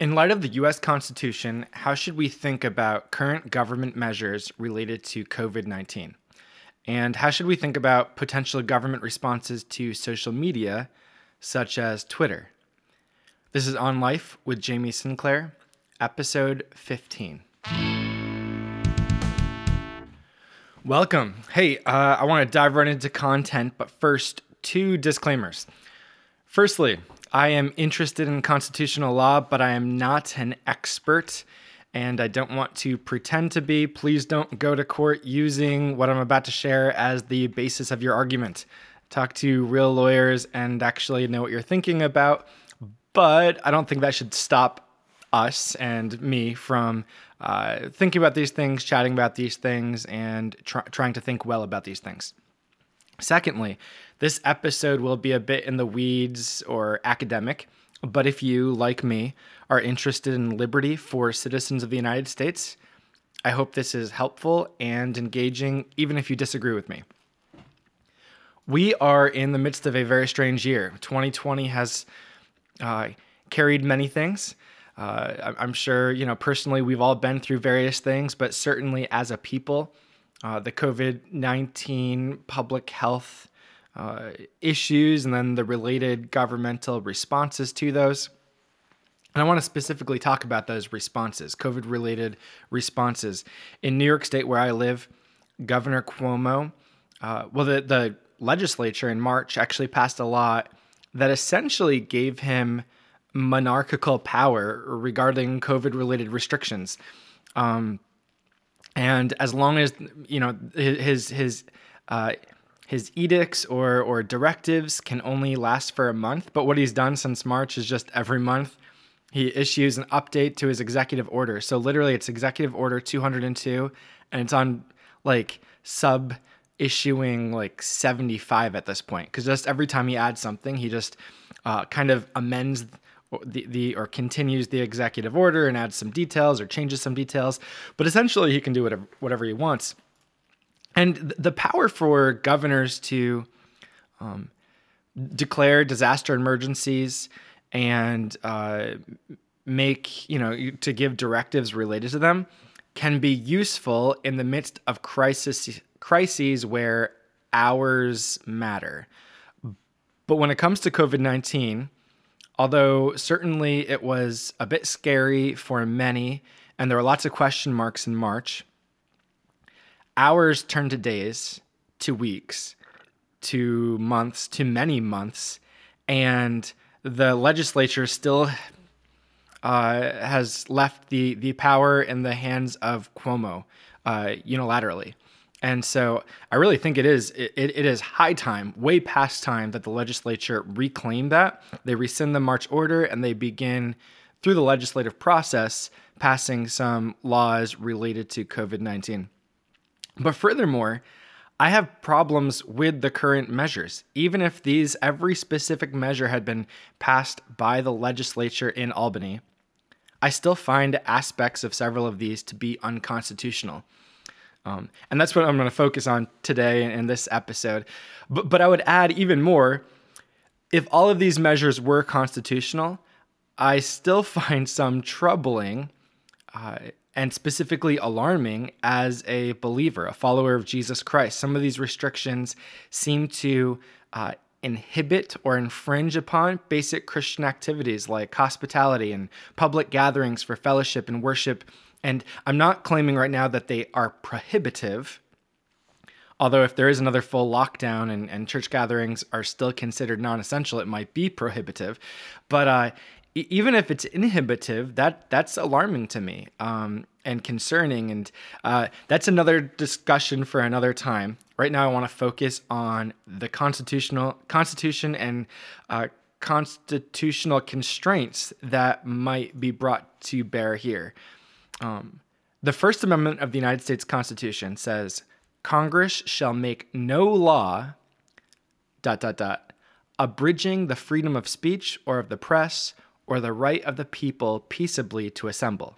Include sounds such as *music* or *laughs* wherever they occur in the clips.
In light of the US Constitution, how should we think about current government measures related to COVID 19? And how should we think about potential government responses to social media, such as Twitter? This is On Life with Jamie Sinclair, episode 15. Welcome. Hey, uh, I want to dive right into content, but first, two disclaimers. Firstly, I am interested in constitutional law, but I am not an expert and I don't want to pretend to be. Please don't go to court using what I'm about to share as the basis of your argument. Talk to real lawyers and actually know what you're thinking about, but I don't think that should stop us and me from uh, thinking about these things, chatting about these things, and try- trying to think well about these things. Secondly, this episode will be a bit in the weeds or academic, but if you, like me, are interested in liberty for citizens of the United States, I hope this is helpful and engaging, even if you disagree with me. We are in the midst of a very strange year. 2020 has uh, carried many things. Uh, I'm sure, you know, personally, we've all been through various things, but certainly as a people, uh, the COVID 19 public health uh, issues and then the related governmental responses to those. And I want to specifically talk about those responses, COVID related responses. In New York State, where I live, Governor Cuomo, uh, well, the, the legislature in March actually passed a law that essentially gave him monarchical power regarding COVID related restrictions. Um, and as long as you know his his uh, his edicts or or directives can only last for a month, but what he's done since March is just every month he issues an update to his executive order. So literally, it's Executive Order 202, and it's on like sub issuing like 75 at this point because just every time he adds something, he just uh, kind of amends the, the or continues the executive order and adds some details or changes some details, but essentially he can do whatever whatever he wants. And the power for governors to um, declare disaster emergencies and uh, make you know to give directives related to them can be useful in the midst of crisis crises where hours matter. But when it comes to COVID nineteen Although certainly it was a bit scary for many, and there were lots of question marks in March, hours turn to days, to weeks, to months, to many months, and the legislature still uh, has left the, the power in the hands of Cuomo uh, unilaterally. And so I really think it is it, it is high time, way past time that the legislature reclaim that. They rescind the March order and they begin through the legislative process passing some laws related to COVID-19. But furthermore, I have problems with the current measures. Even if these every specific measure had been passed by the legislature in Albany, I still find aspects of several of these to be unconstitutional. Um, and that's what I'm going to focus on today in, this episode. But, but I would add even more if all of these measures were constitutional, I still *laughs* find some troubling uh, and specifically alarming as a believer, a follower of Jesus Christ. Some of these restrictions seem to uh, inhibit or infringe upon basic Christian activities like hospitality and public gatherings for fellowship and worship and I'm not claiming right now that they are prohibitive. Although, if there is another full lockdown and, and church gatherings are still considered non essential, it might be prohibitive. But uh, even if it's inhibitive, that that's alarming to me um, and concerning, and uh, that's another discussion for another time. Right now, I want to focus on the constitutional constitution and uh, constitutional constraints that might be brought to bear here. Um, the First Amendment of the United States Constitution says Congress shall make no law, dot, dot, dot, abridging the freedom of speech or of the press or the right of the people peaceably to assemble.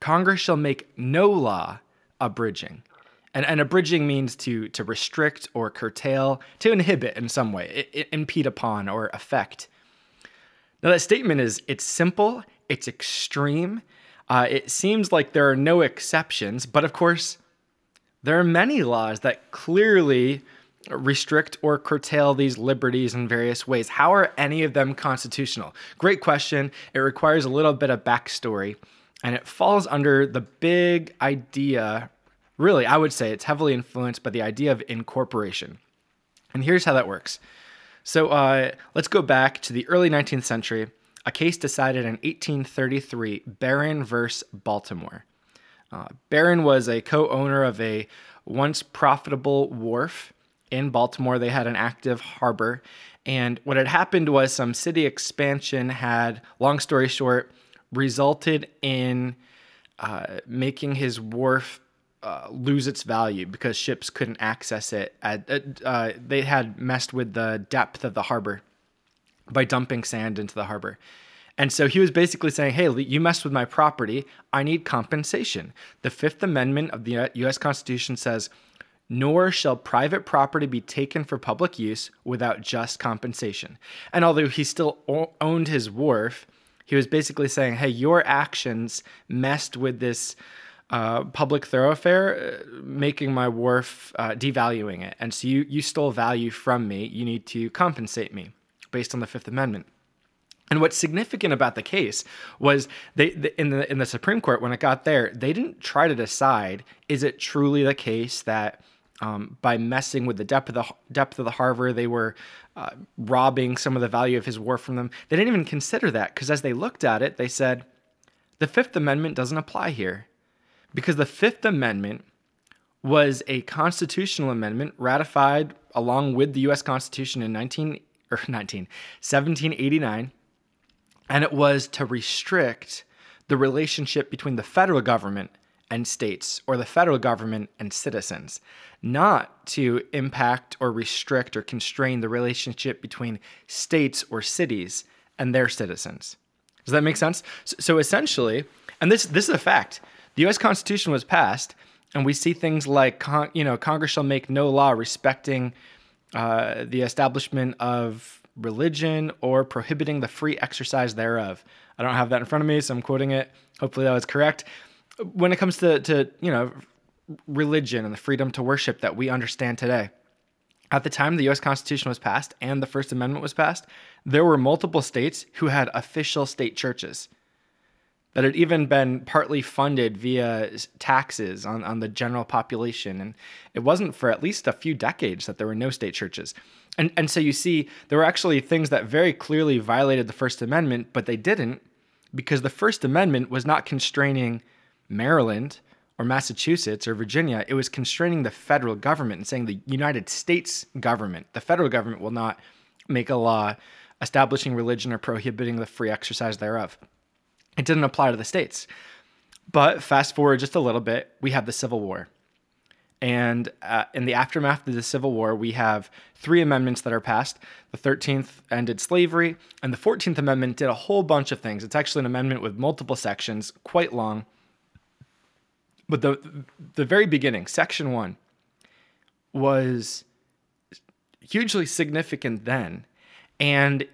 Congress shall make no law abridging. And, and abridging means to, to restrict or curtail, to inhibit in some way, impede upon or affect Now, that statement is it's simple, it's extreme. Uh, it seems like there are no exceptions, but of course, there are many laws that clearly restrict or curtail these liberties in various ways. How are any of them constitutional? Great question. It requires a little bit of backstory, and it falls under the big idea. Really, I would say it's heavily influenced by the idea of incorporation. And here's how that works. So uh, let's go back to the early 19th century, a case decided in 1833, Barron versus Baltimore. Uh, Barron was a co owner of a once profitable wharf in Baltimore. They had an active harbor. And what had happened was some city expansion had, long story short, resulted in uh, making his wharf uh, lose its value because ships couldn't access it. At, uh, they had messed with the depth of the harbor by dumping sand into the harbor. And so he was basically saying, hey, you messed with my property. I need compensation. The Fifth Amendment of the US Constitution says, nor shall private property be taken for public use without just compensation. And although he still owned his wharf, he was basically saying, hey, your actions messed with this uh, public thoroughfare, uh, making my wharf, uh, devaluing it. And so you, you stole value from me. You need to compensate me based on the Fifth Amendment. And what's significant about the case was they, in the in the Supreme Court when it got there, they didn't try to decide is it truly the case that um, by messing with the depth of the depth of the harbor, they were uh, robbing some of the value of his war from them. They didn't even consider that because as they looked at it, they said the Fifth Amendment doesn't apply here because the Fifth Amendment was a constitutional amendment ratified along with the U.S. Constitution in 19 or *laughs* 19 1789, and it was to restrict the relationship between the federal government and states or the federal government and citizens, not to impact or restrict or constrain the relationship between states or cities and their citizens. Does that make sense? So, essentially, and this this is a fact the U.S. Constitution was passed, and we see things like, con- you know, Congress shall make no law respecting uh, the establishment of religion or prohibiting the free exercise thereof. I don't have that in front of me, so I'm quoting it. Hopefully, that was correct. When it comes to, to you know, religion and the freedom to worship that we understand today, at the time the US Constitution was passed and the First Amendment was passed, there were multiple states who had official state churches that had even been partly funded via taxes on, on the general population. And it wasn't for at least a few decades that there were no state churches. And, and so you see, there were actually things that very clearly violated the First Amendment, but they didn't because the First Amendment was not constraining Maryland or Massachusetts or Virginia. It was constraining the federal government and saying the United States government, the federal government, will not make a law establishing religion or prohibiting the free exercise thereof. It didn't apply to the states. But fast forward just a little bit, we have the Civil War. And uh, in the aftermath of the Civil War, we have three amendments that are passed. The 13th ended slavery, and the 14th Amendment did a whole bunch of things. It's actually an amendment with multiple sections, quite long. But the, the very beginning, Section 1, was hugely significant then. And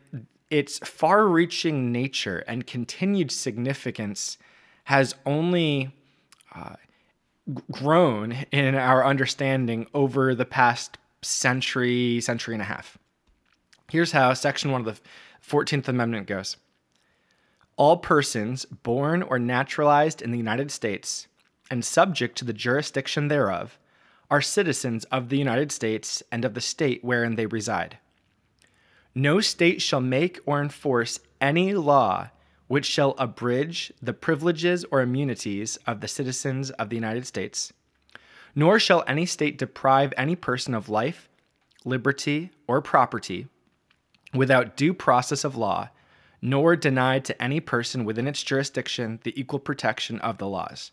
its far reaching nature and continued significance has only uh, grown in our understanding over the past century, century and a half. Here's how Section 1 of the 14th Amendment goes All persons born or naturalized in the United States and subject to the jurisdiction thereof are citizens of the United States and of the state wherein they reside no state shall make or enforce any law which shall abridge the privileges or immunities of the citizens of the United States, nor shall any state deprive any person of life, liberty, or property without due process of law, nor deny to any person within its jurisdiction the equal protection of the laws.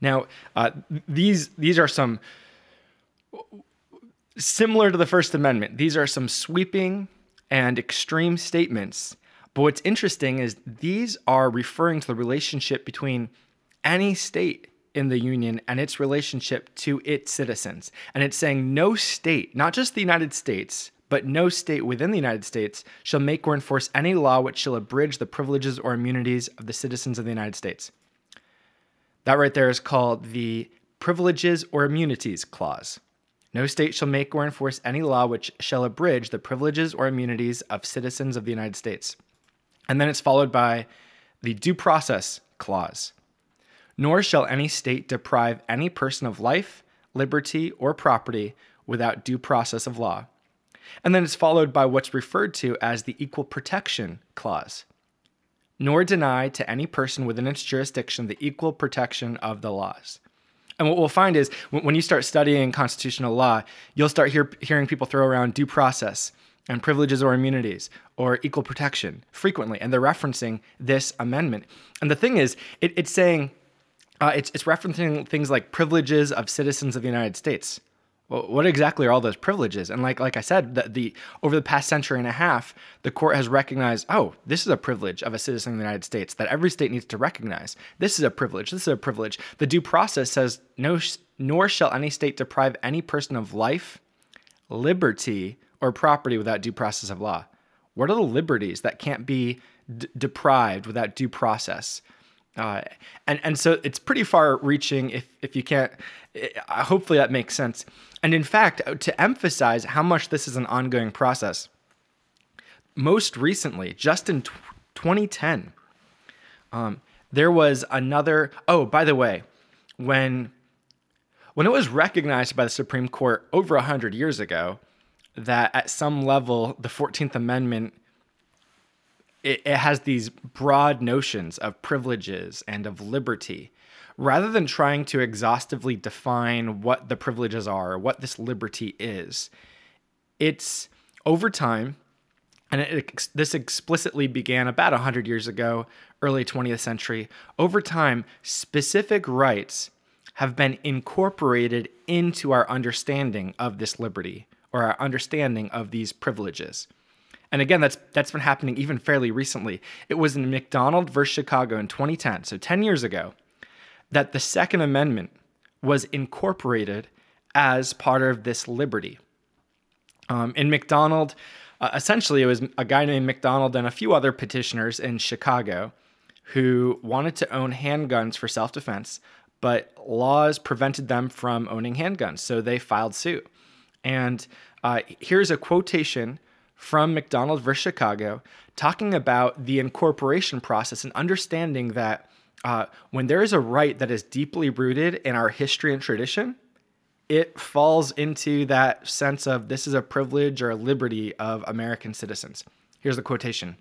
Now, uh, these these are some similar to the First Amendment, these are some sweeping and extreme statements. But what's interesting is these are referring to the relationship between any state in the Union and its relationship to its citizens. And it's saying no state, not just the United States, but no state within the United States shall make or enforce any law which shall abridge the privileges or immunities of the citizens of the United States. That right there is called the Privileges or Immunities Clause. No state shall make or enforce any law which shall abridge the privileges or immunities of citizens of the United States. And then it's followed by the Due Process Clause. Nor shall any state deprive any person of life, liberty, or property without due process of law. And then it's followed by what's referred to as the Equal Protection Clause. Nor deny to any person within its jurisdiction the equal protection of the laws. And what we'll find is when you start studying constitutional law, you'll start hear, hearing people throw around due process and privileges or immunities or equal protection frequently, and they're referencing this amendment. And the thing is, it, it's saying uh, it's, it's referencing things like privileges of citizens of the United States. What exactly are all those privileges? And like like I said, the, over the past century and a half, the court has recognized, oh, this is a privilege of a citizen of the United States that every state needs to recognize. This is a privilege. This is a privilege. The due process says, no, nor shall any state deprive any person of life, liberty, or property without due process of law. What are the liberties that can't be d- deprived without due process? Uh, and and so it's pretty far reaching if if you can't uh, hopefully that makes sense and in fact to emphasize how much this is an ongoing process most recently just in t- 2010 um, there was another oh by the way when when it was recognized by the supreme court over 100 years ago that at some level the 14th amendment it, it has these broad notions of privileges and of liberty rather than trying to exhaustively define what the privileges are, what this liberty is, it's over time, and it, this explicitly began about 100 years ago, early 20th century. Over time, specific rights have been incorporated into our understanding of this liberty or our understanding of these privileges. And again, that's that's been happening even fairly recently. It was in McDonald versus Chicago in 2010, so 10 years ago, that the Second Amendment was incorporated as part of this liberty. Um, in McDonald, uh, essentially, it was a guy named McDonald and a few other petitioners in Chicago who wanted to own handguns for self defense, but laws prevented them from owning handguns, so they filed suit. And uh, here's a quotation from McDonald versus Chicago, talking about the incorporation process and understanding that uh, when there is a right that is deeply rooted in our history and tradition, it falls into that sense of this is a privilege or a liberty of American citizens. Here's the quotation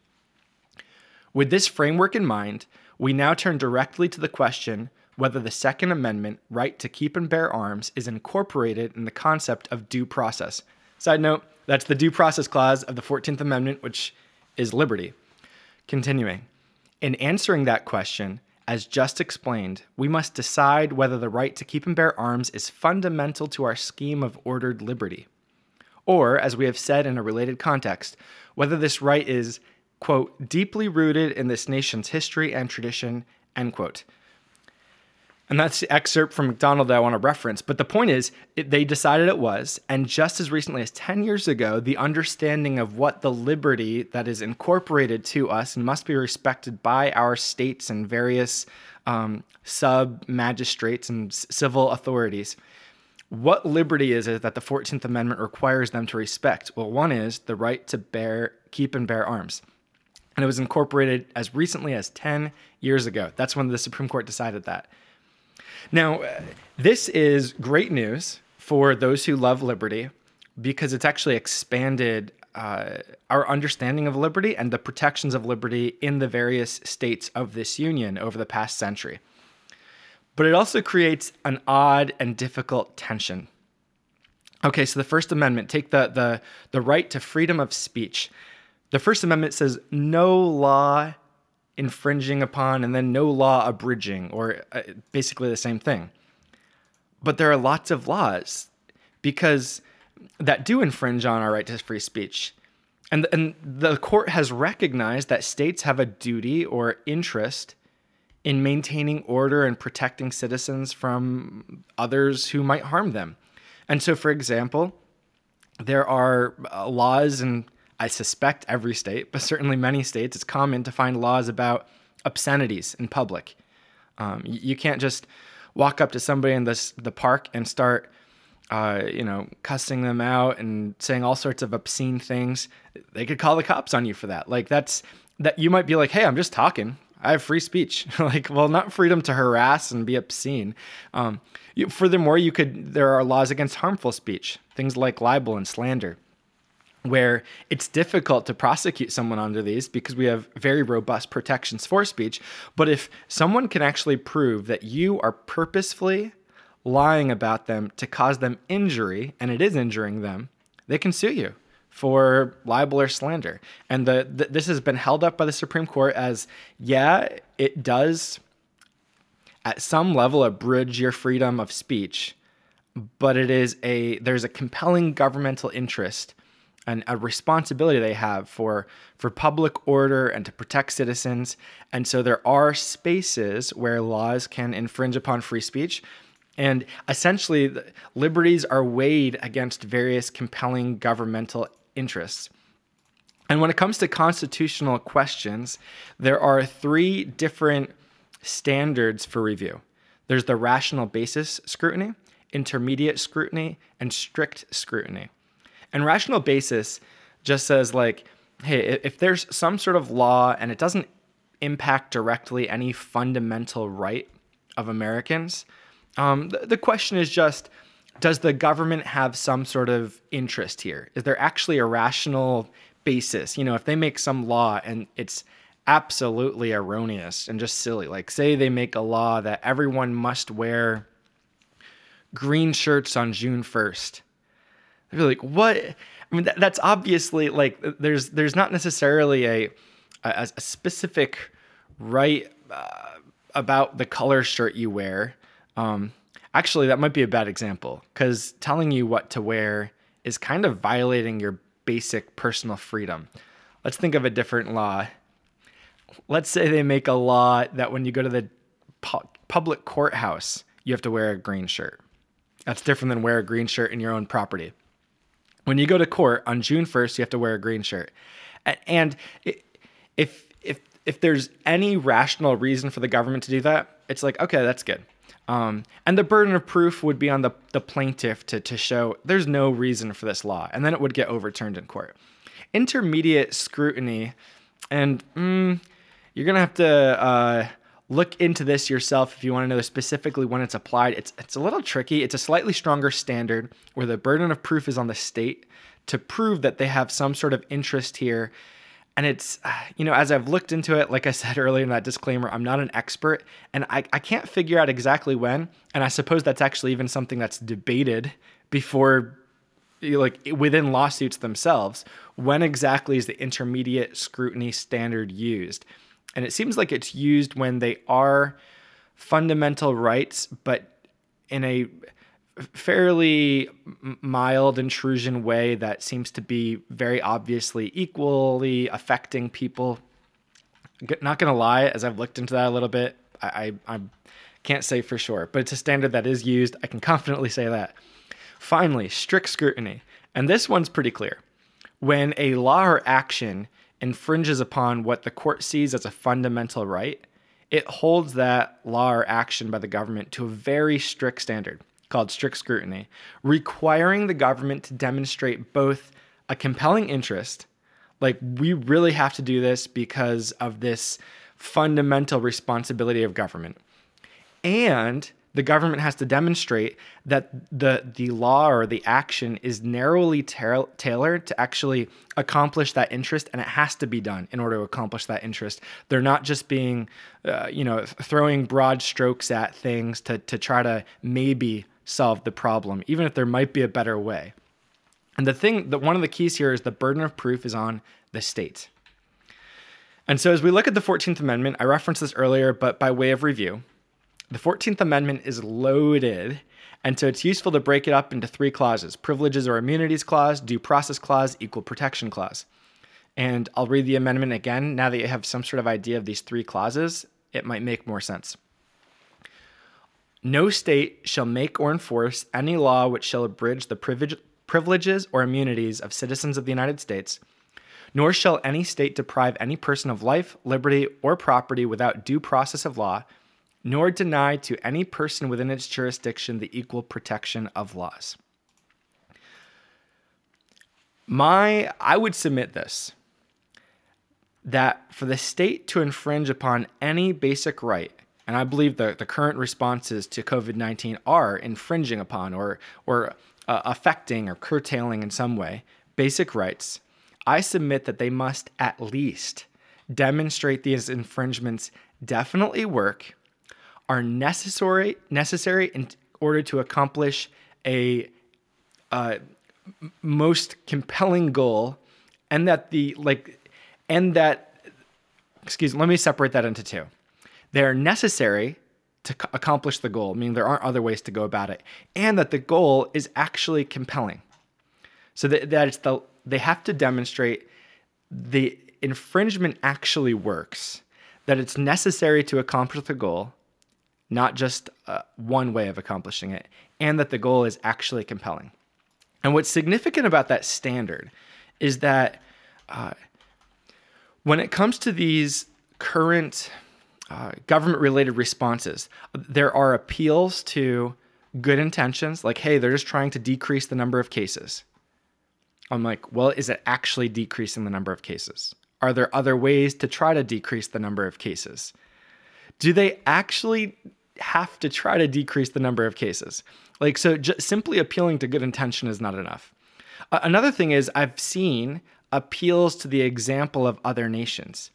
With this framework in mind, we now turn directly to the question whether the Second Amendment right to keep and bear arms is incorporated in the concept of due process. Side note, that's the due process clause of the 14th Amendment, which is liberty. Continuing. In answering that question, as just explained, we must decide whether the right to keep and bear arms is fundamental to our scheme of ordered liberty. Or, as we have said in a related context, whether this right is, quote, deeply rooted in this nation's history and tradition, end quote. And that's the excerpt from McDonald that I want to reference. But the point is, it, they decided it was. And just as recently as 10 years ago, the understanding of what the liberty that is incorporated to us and must be respected by our states and various um, sub magistrates and civil authorities. What liberty is it that the 14th Amendment requires them to respect? Well, one is the right to bear, keep and bear arms. And it was incorporated as recently as 10 years ago. That's when the Supreme Court decided that. Now, this is great news for those who love liberty because it's actually expanded uh, our understanding of liberty and the protections of liberty in the various states of this union over the past century. But it also creates an odd and difficult tension. Okay, so the First Amendment, take the, the, the right to freedom of speech. The First Amendment says no law infringing upon and then no law abridging, or uh, basically the same thing. But there are lots of laws because that do infringe on our right to free speech. And, and the court has recognized that states have a duty or interest in maintaining order and protecting citizens from others who might harm them. And so, for example, there are uh, laws in, I suspect, every state, but certainly many states, it's common to find laws about obscenities in public. Um, you, can't just walk up to somebody in this, the park and start, uh, you know, cussing them out and saying all sorts of obscene things. They could call the cops on you for that. Like that's that you might be like, hey, I'm just talking. I have free speech. *laughs* like, well, not freedom to harass and be obscene. Um, you, furthermore, you could there are laws against harmful speech, things like libel and slander, where it's difficult to prosecute someone under these because we have very robust protections for speech. But if someone can actually prove that you are purposefully lying about them to cause them injury, and it is injuring them, they can sue you for libel or slander. And the, the, this has been held up by the Supreme Court as yeah, it does at some level abridge your freedom of speech, but it is a there's a compelling governmental interest and a responsibility they have for for public order and to protect citizens. And so there are spaces where laws can infringe upon free speech. And essentially, liberties are weighed against various compelling governmental interests. And when it comes to constitutional questions, there are three different standards for review there's the rational basis scrutiny, intermediate scrutiny, and strict scrutiny. And rational basis just says, like, hey, if there's some sort of law and it doesn't impact directly any fundamental right of Americans, um, the, the question is just, does the government have some sort of interest here? Is there actually a rational basis? You know, if they make some law and it's absolutely erroneous and just silly, like say they make a law that everyone must wear green shirts on June 1st. They're like, what? I mean, that, that's obviously like there's there's not necessarily a a, a specific right uh, about the color shirt you wear. Um, Actually, that might be a bad example because telling you what to wear is kind of violating your basic personal freedom. Let's think of a different law. Let's say they make a law that when you go to the pu- public courthouse, you have to wear a green shirt. That's different than wear a green shirt in your own property. When you go to court on June 1st, you have to wear a green shirt. And if if if there's any rational reason for the government to do that, it's like, okay, that's good. Um, and the burden of proof would be on the, the plaintiff to, to show there's no reason for this law, and then it would get overturned in court. Intermediate scrutiny, and mm, you're gonna have to uh, look into this yourself if you want to know specifically when it's applied. It's it's a little tricky. It's a slightly stronger standard where the burden of proof is on the state to prove that they have some sort of interest here and it's, uh, you know, as I've looked into it, like I said *laughs* earlier in that disclaimer, I'm not an expert and I, I can't figure out exactly when. And I suppose that's actually even something that's debated before, like within lawsuits themselves. When exactly is the intermediate scrutiny standard used? And it seems like it's used when they are fundamental rights, but in a fairly mild intrusion way that seems to be very obviously equally affecting people. Not gonna lie, as I've looked into that a little bit, I, I, I can't say for sure, but it's a standard that is used. I can *laughs* confidently say that. Finally, strict scrutiny. And this one's pretty clear. When a law or action infringes upon what the court sees as a fundamental right, it holds that law or action by the government to a very strict standard called strict scrutiny, requiring the government to demonstrate both a compelling interest, like we really have to do this because of this fundamental responsibility of government, and the government has to demonstrate that the the law or the action is narrowly ta- tailored to actually accomplish that interest and it has to be done in order to accomplish that interest they're not just being uh, you know throwing broad strokes at things to to try to maybe solve the problem, even if there might be a better way. And the thing that one of the keys here is the burden of proof is on the state. And so as we look at the 14th Amendment, I referenced this earlier, but by way of review, the 14th Amendment is loaded. And so it's useful to break it up into three clauses privileges or immunities clause, due process clause, equal protection clause. And I'll read the amendment again. Now that you have some sort of idea of these three clauses, it might make more sense. No state shall make or enforce any law which shall abridge the privileges or immunities of citizens of the United States, nor shall any state deprive any person of life, liberty, or property without due process of law, nor deny to any person within its jurisdiction the equal protection of laws. My, I would submit this that for the state to infringe upon any basic right, and I believe the, the current responses to COVID 19 are infringing upon or, or uh, affecting or curtailing in some way basic rights, I submit that they must at least demonstrate these infringements definitely work, are necessary necessary in order to accomplish a uh, most compelling goal, and that the like, and that excuse let me separate that into two. They're necessary to c- accomplish the goal, meaning there aren't other ways to go about it, and that the goal is actually compelling. So that, that it's the they have to demonstrate the infringement actually works, that it's necessary to accomplish the goal, not just uh, one way of accomplishing it, and that the goal is actually compelling. And what's significant about that standard is that uh, when it comes to these current uh, government related responses, there are appeals to good intentions, like, hey, they're just trying to decrease the number of cases. I'm like, well, is it actually decreasing the number of cases? Are there other ways to try to decrease the number of cases? Do they actually have to try to decrease the number of cases? Like, so simply appealing to good intention is not enough. Another thing is, I've seen appeals to the example of other nations.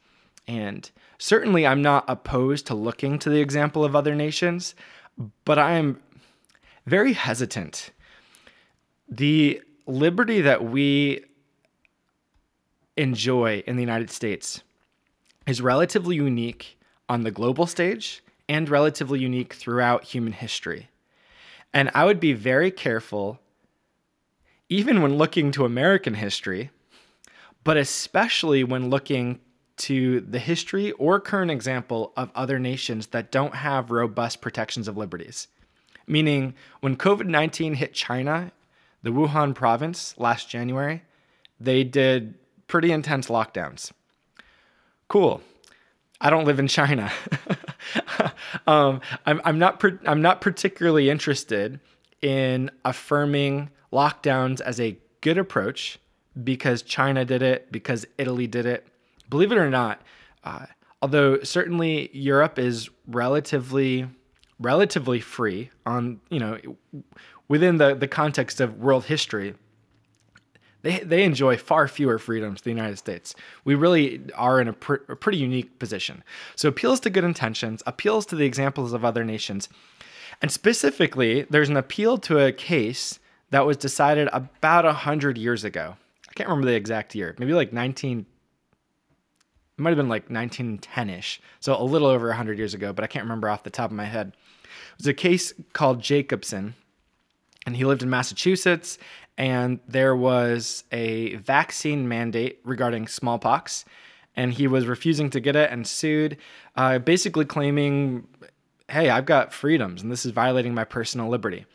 And certainly, I'm not opposed to looking to the example of other nations, but I am very hesitant. The liberty that we enjoy in the United States is relatively unique on the global stage and relatively unique throughout human history. And I would be very careful, even when looking to American history, but especially when looking to the history or current example of other nations that don't have robust protections of liberties. Meaning, when COVID 19 hit China the Wuhan province last January, they did pretty intense lockdowns. Cool. I don't live in China. *laughs* *laughs* um, I'm, I'm, not I'm not particularly interested in affirming lockdowns as a good approach because China did it, because Italy did it. Believe it or not, uh, although certainly Europe is relatively relatively free on you know within the, the context of world history, they, they enjoy far fewer freedoms than the United States. We really are in a, pr- a pretty unique position. So, appeals to good intentions, appeals to the examples of other nations. And specifically, there's an appeal to a case that was decided about 100 years ago. I can't remember the exact year, maybe like 19. It might have been like 1910 ish. So, a little over 100 years ago, but I can't remember off the top of my head. It was a case called Jacobson and he lived in Massachusetts, and there was a vaccine mandate regarding smallpox, and he was refusing to get it and sued, uh, basically claiming, "Hey, I've got freedoms, and this is violating my personal liberty."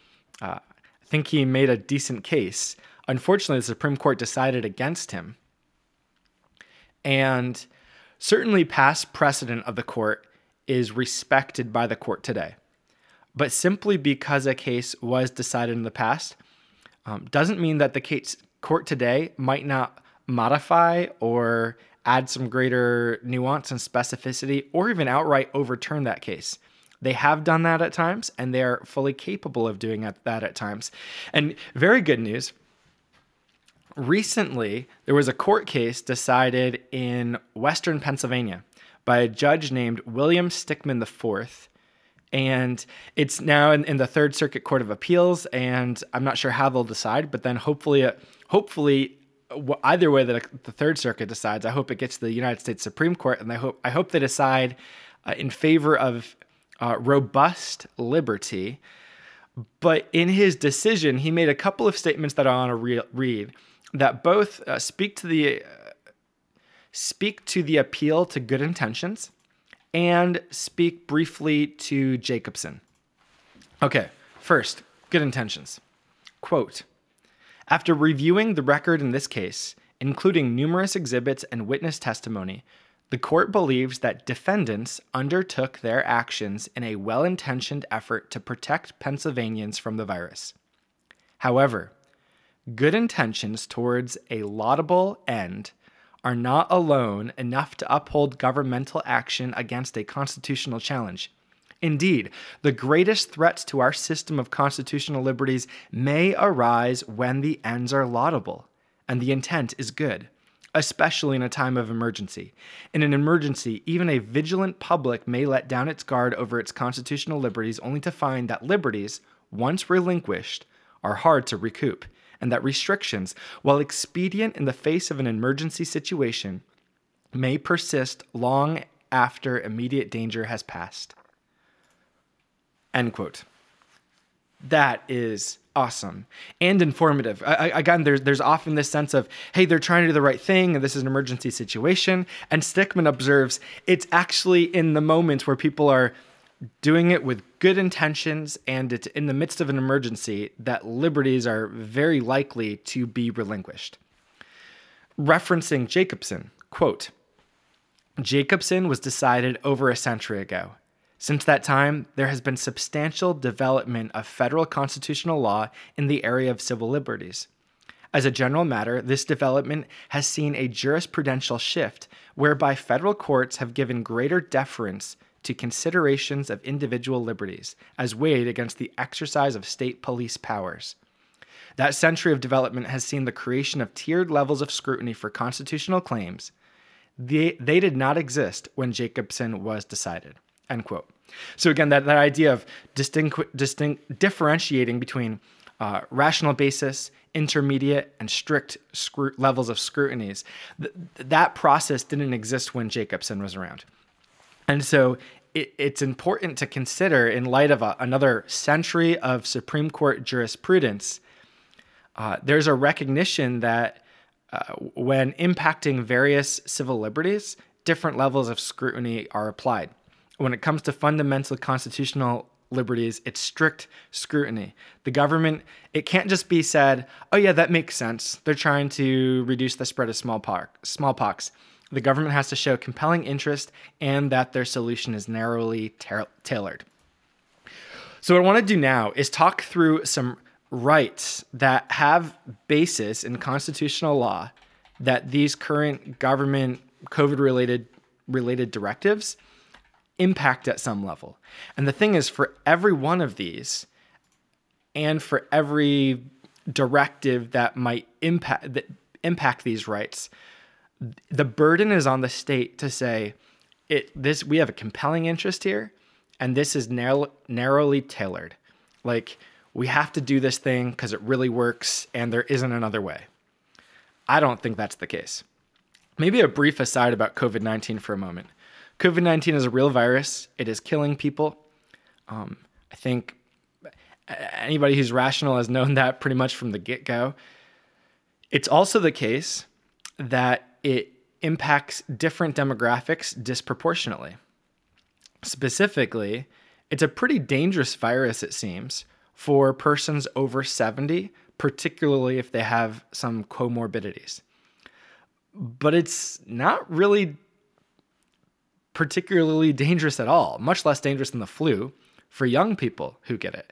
Uh, I think he made a decent case. Unfortunately, the Supreme Court decided against him, and certainly past precedent of the court is respected by the court today but simply because a case was decided in the past um, doesn't mean that the case court today might not modify or add some greater nuance and specificity or even outright overturn that case. They have done that at times and they're fully capable of doing that at times. And very good news. Recently, there was a court case decided in Western Pennsylvania by a judge named William Stickman IV and it's now in, in, the Third Circuit Court of Appeals, and I'm not sure how they'll decide, but then hopefully, uh, hopefully, either way that the Third Circuit decides, I hope it gets to the United States Supreme Court, and I hope I hope they decide uh, in favor of uh, robust liberty. But in his decision, he made a couple of statements that I want to re- read that both uh, speak to the uh, speak to the appeal to good intentions and speak briefly to Jacobson. Okay, first, good intentions. Quote After reviewing the record in this case, including numerous exhibits and witness testimony, the court believes that defendants undertook their actions in a well intentioned effort to protect Pennsylvanians from the virus. However, good intentions towards a laudable end are not alone enough to uphold governmental action against a constitutional challenge. Indeed, the greatest threats to our system of constitutional liberties may arise when the ends are laudable and the intent is good, especially in a time of emergency. In an emergency, even a vigilant public may let down its guard over its constitutional liberties only to find that liberties, once relinquished, are hard to recoup, and that restrictions, while expedient in the face of an emergency situation, may persist long after immediate danger has passed. End quote. That is awesome and informative. I, again, there's there's often this sense of, hey, they're trying to do the right thing, and this is an emergency situation. And Stickman observes it's actually in the moments where people are doing it with good intentions and it's in the midst of an emergency that liberties are very likely to be relinquished. Referencing Jacobson, quote, Jacobson was decided over a century ago. Since that time, there has been substantial development of federal constitutional law in the area of civil liberties. As a general matter, this development has seen a jurisprudential shift whereby federal courts have given greater deference to considerations of individual liberties as weighed against the exercise of state police powers. That century of development has seen the creation of tiered levels of scrutiny for constitutional claims. They, they did not exist when Jacobson was decided. End quote. So again, that, that idea of distinct, differentiating between uh, rational basis, intermediate, and strict scru- levels of scrutinies, th- that process didn't exist when Jacobson was around. And so it, it's important to consider, in light of a, another century of Supreme Court jurisprudence, uh, there's a recognition that uh, when impacting various civil liberties, different levels of scrutiny are applied when it comes to fundamental constitutional liberties, it's strict scrutiny. The government, it can't just be said, oh, yeah, that makes sense. They're trying to reduce the spread of smallpox. smallpox. The government has to show compelling interest and that their solution is narrowly ta- tailored. So, what I want to do now is talk through some rights that have basis in constitutional law that these current government COVID related related directives impact at some level. And the thing is, for every one of these, and for every directive that might impact that impact these rights, the burden is on the state to say, it this we have a compelling interest here, and this is narrow, narrowly tailored. Like we have to do this thing because it really works, and there isn't another way. I don't think that's the case. Maybe a brief aside about COVID 19 for a moment. COVID 19 is a real virus, it is killing people. Um, I think anybody who's rational has known that pretty much from the get go. It's also the case that it impacts different demographics disproportionately. Specifically, it's a pretty dangerous virus, it seems, for persons over 70, particularly if they have some comorbidities. But it's not really particularly dangerous at all, much less dangerous than the flu for young people who get it.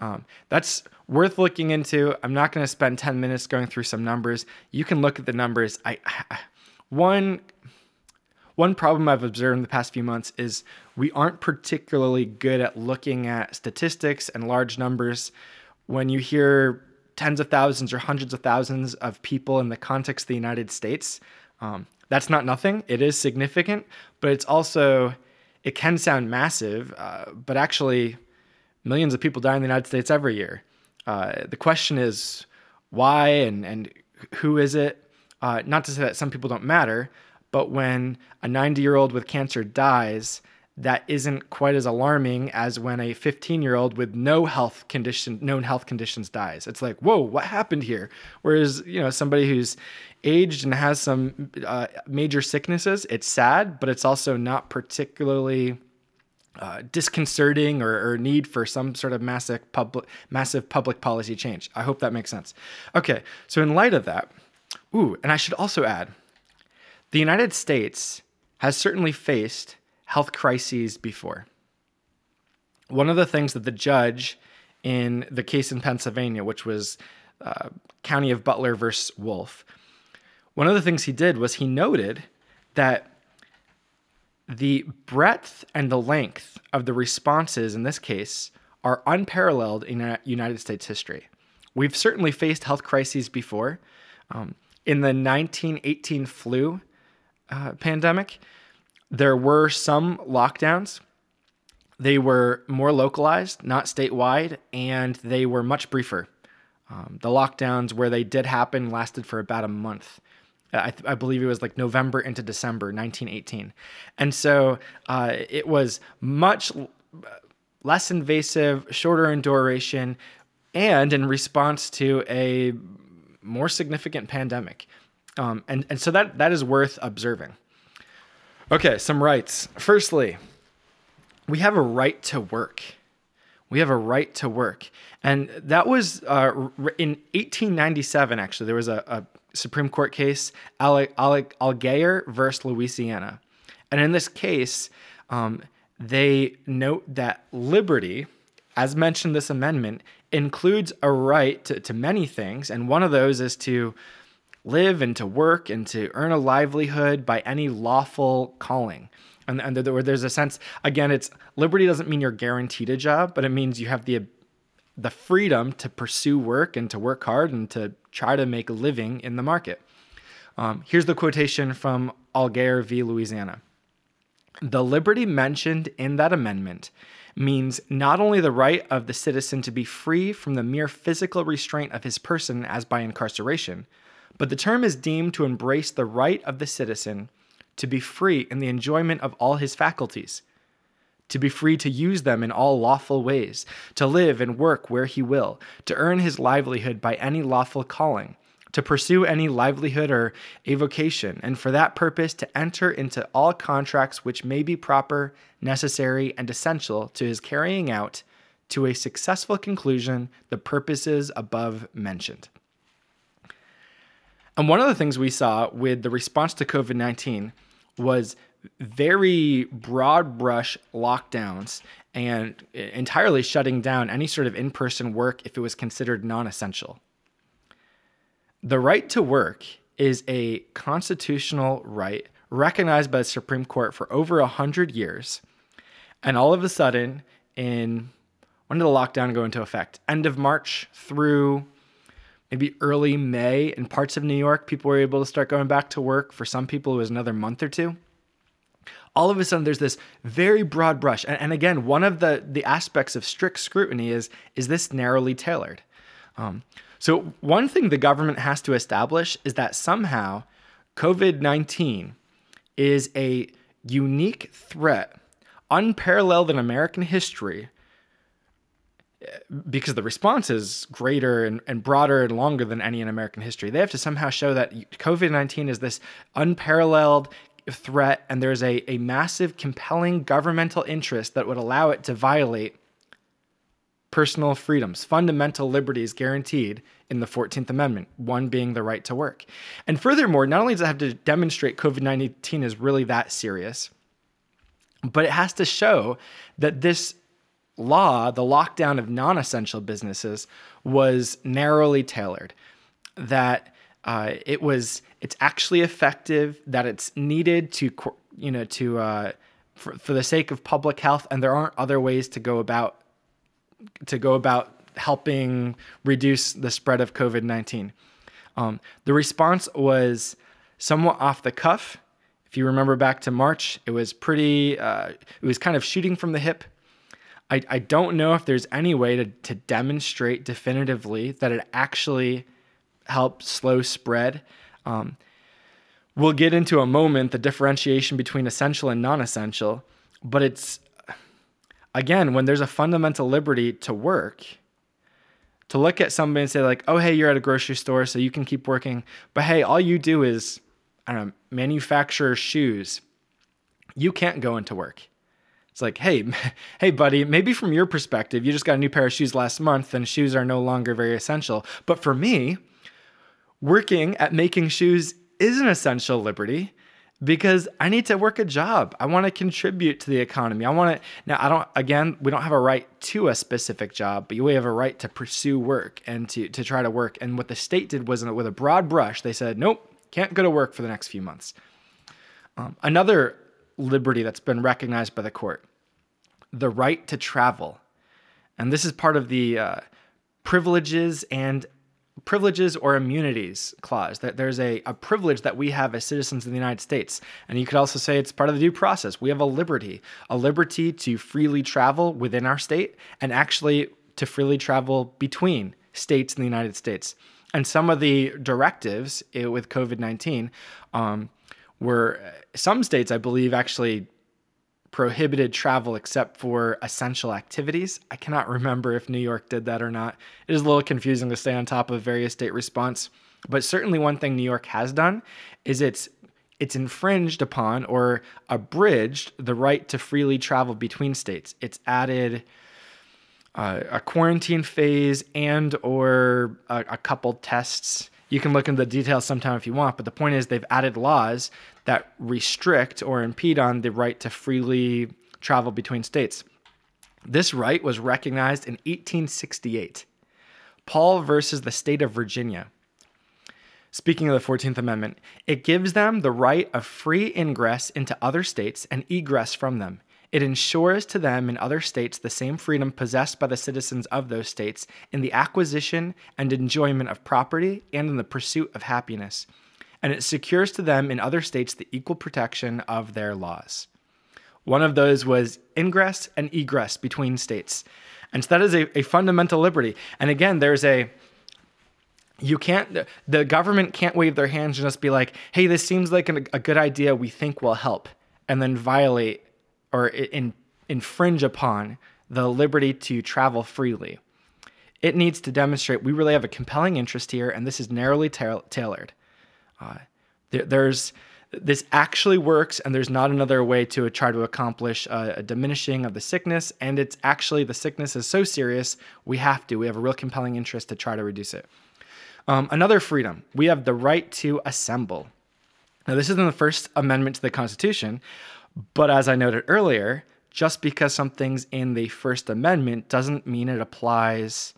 Um, that's worth looking into. I'm not going to spend 10 minutes going through some numbers. You can look at the numbers. I, I *sighs* one one problem I've observed in the past few months is we aren't particularly good at looking at statistics and large numbers. When you hear tens of thousands or hundreds of thousands of people in the context of the United States, um, that's not nothing. It is significant, but it's also, it can sound massive, uh, but actually, millions of people die in the United States every year. Uh, the question is why and, and who is it? Uh, not to say that some people don't matter, but when a 90 year old with cancer dies, that isn't quite as alarming as when a 15 year old with no health condition, known health conditions dies. It's like, whoa, what happened here? Whereas, you know, somebody who's aged and has some uh, major sicknesses, it's sad, but it's also not particularly uh, disconcerting or, or, need for some sort of massive public massive public policy change. I hope that makes sense. Okay, so in light of that, ooh, and I should also add, the United States has certainly faced health crises before. One of the things that the judge in the case in Pennsylvania, which was uh, County of Butler versus Wolf, one of the things he did was he noted that the breadth and the length of the responses in this case are unparalleled in United States history. We've certainly faced health crises before. Um, in the 1918 flu uh, pandemic, there were some lockdowns. They were more localized, not statewide, and they were much briefer. Um, the lockdowns where they did happen lasted for about a month. I, th- I, believe it was like November into December 1918. And so uh, it was much less invasive, shorter in duration, and in response to a more significant pandemic. Um, and, and so that, that is worth observing. Okay, some rights. Firstly, we have a right to work. We have a right to work. And that was uh, in 1897, actually, there was a, a Supreme Court case, Allgeyer versus Louisiana. And in this case, um, they note that liberty, as mentioned this amendment, includes a right to, to many things. And one of those is to live and to work and to earn a livelihood by any lawful calling. And, and there, there's a sense, again, it's liberty doesn't mean you're guaranteed a job, but it means you have the the freedom to pursue work and to work hard and to try to make a living in the market. Um, here's the quotation from Allgeyer v. Louisiana. The liberty mentioned in that amendment means not only the right of the citizen to be free from the mere physical restraint of his person as by incarceration, but the term is deemed to embrace the right of the citizen to be free in the enjoyment of all his faculties to be free to use them in all lawful ways, to live and work where he will, to earn his livelihood by any lawful calling, to pursue any livelihood or avocation, and for that purpose to enter into all contracts which may be proper, necessary, and essential to his carrying out to a successful conclusion the purposes above mentioned. And one of the things we saw with the response to COVID 19 was very broad brush lockdowns and entirely shutting down any sort of in person work if it was considered non essential. The right to work is a constitutional right recognized by the Supreme Court for over 100 years. And all of a sudden, in when did the lockdown go into effect? End of March through maybe early May in parts of New York, people were able to start going back to work. For some people, it was another month or two all of a sudden there's this very broad brush. And, and again, one of the, the aspects of strict scrutiny is is this narrowly tailored? Um, so one thing the government has to establish is that somehow COVID 19 is a unique threat, unparalleled in American history, because the response is greater and, and broader and longer than any in American history. They have to somehow show that COVID 19 is this unparalleled, threat and there's a, a massive, compelling governmental interest that would allow it to violate personal freedoms, fundamental liberties guaranteed in the 14th Amendment, one being the right to work. And furthermore, not only does it have to demonstrate COVID 19 is really that serious, but it has to show that this law, the lockdown of non essential businesses, was narrowly tailored, that uh, it was it's actually effective, that it's needed to you know to uh, for, for the sake of public health, and there aren't other ways to go about to go about helping reduce the spread of COVID nineteen. Um, the response was somewhat off the cuff. If you remember back to March, it was pretty. Uh, it was kind of shooting from the hip. I, I don't know if there's any way to, to demonstrate definitively that it actually helped slow spread. Um, we'll get into a moment the differentiation between essential and non essential, but it's again, when there's a fundamental liberty to work, to look at somebody and say, like, oh, hey, you're at a grocery store, so you can keep working. But hey, all you do is, I don't know, manufacture shoes. You can't go into work. It's like, hey, *laughs* hey, buddy, maybe from your perspective, you just got a new pair of shoes last month and shoes are no longer very essential. But for me, working at making shoes is an essential liberty because I need to work a job. I want to contribute to the economy. I want to, now, I don't, again, we don't have a right to a specific job, but we have a right to pursue work and to, to try to work. And what the state did was with a broad brush, they said, nope, can't go to work for the next few months. Um, another liberty that's been recognized by the court the right to travel. And this is part of the uh, privileges and privileges or immunities clause. That there's a, a privilege that we have as citizens of the united states. And you could also say it's part of the due process. We have a liberty a liberty to freely travel within our state and actually to freely travel between states in the united states. And some of the directives eh, with covid-19 um, were some states i believe actually prohibited travel except for essential activities. I cannot remember if New York did that or not. It is a little confusing to stay on top of various state response, but certainly one thing New York has done is it's it's infringed upon or abridged the right to freely travel between states. It's added uh, a quarantine phase and or a, a couple tests you can look into the details sometime if you want, but the point is they've added laws that restrict or impede on the right to freely travel between states. This right was recognized in 1868. Paul versus the state of Virginia. Speaking of the 14th Amendment, it gives them the right of free ingress into other states and egress from them. It ensures to them in other states the same freedom possessed by the citizens of those states in the acquisition and enjoyment of property and in the pursuit of happiness. And it secures to them in other states the equal protection of their laws. One of those was ingress and egress between states. And so that is a, a fundamental liberty. And again, there's a you can't the government can't wave their hands and just be like hey this seems like an, a good idea we think will help and then violate or in, infringe upon the liberty to travel freely. It needs to demonstrate we really have a compelling interest here, and this is narrowly ta- tailored. Uh, there, there's this actually works, and there's not another way to try to accomplish a, a, diminishing of the sickness. And it's actually the sickness is so serious, we have to. We have a real compelling interest to try to reduce it. Um, another freedom we have the right to assemble. Now, this is in the First Amendment to the Constitution, but as I noted earlier, just because something's in the First Amendment doesn't mean it applies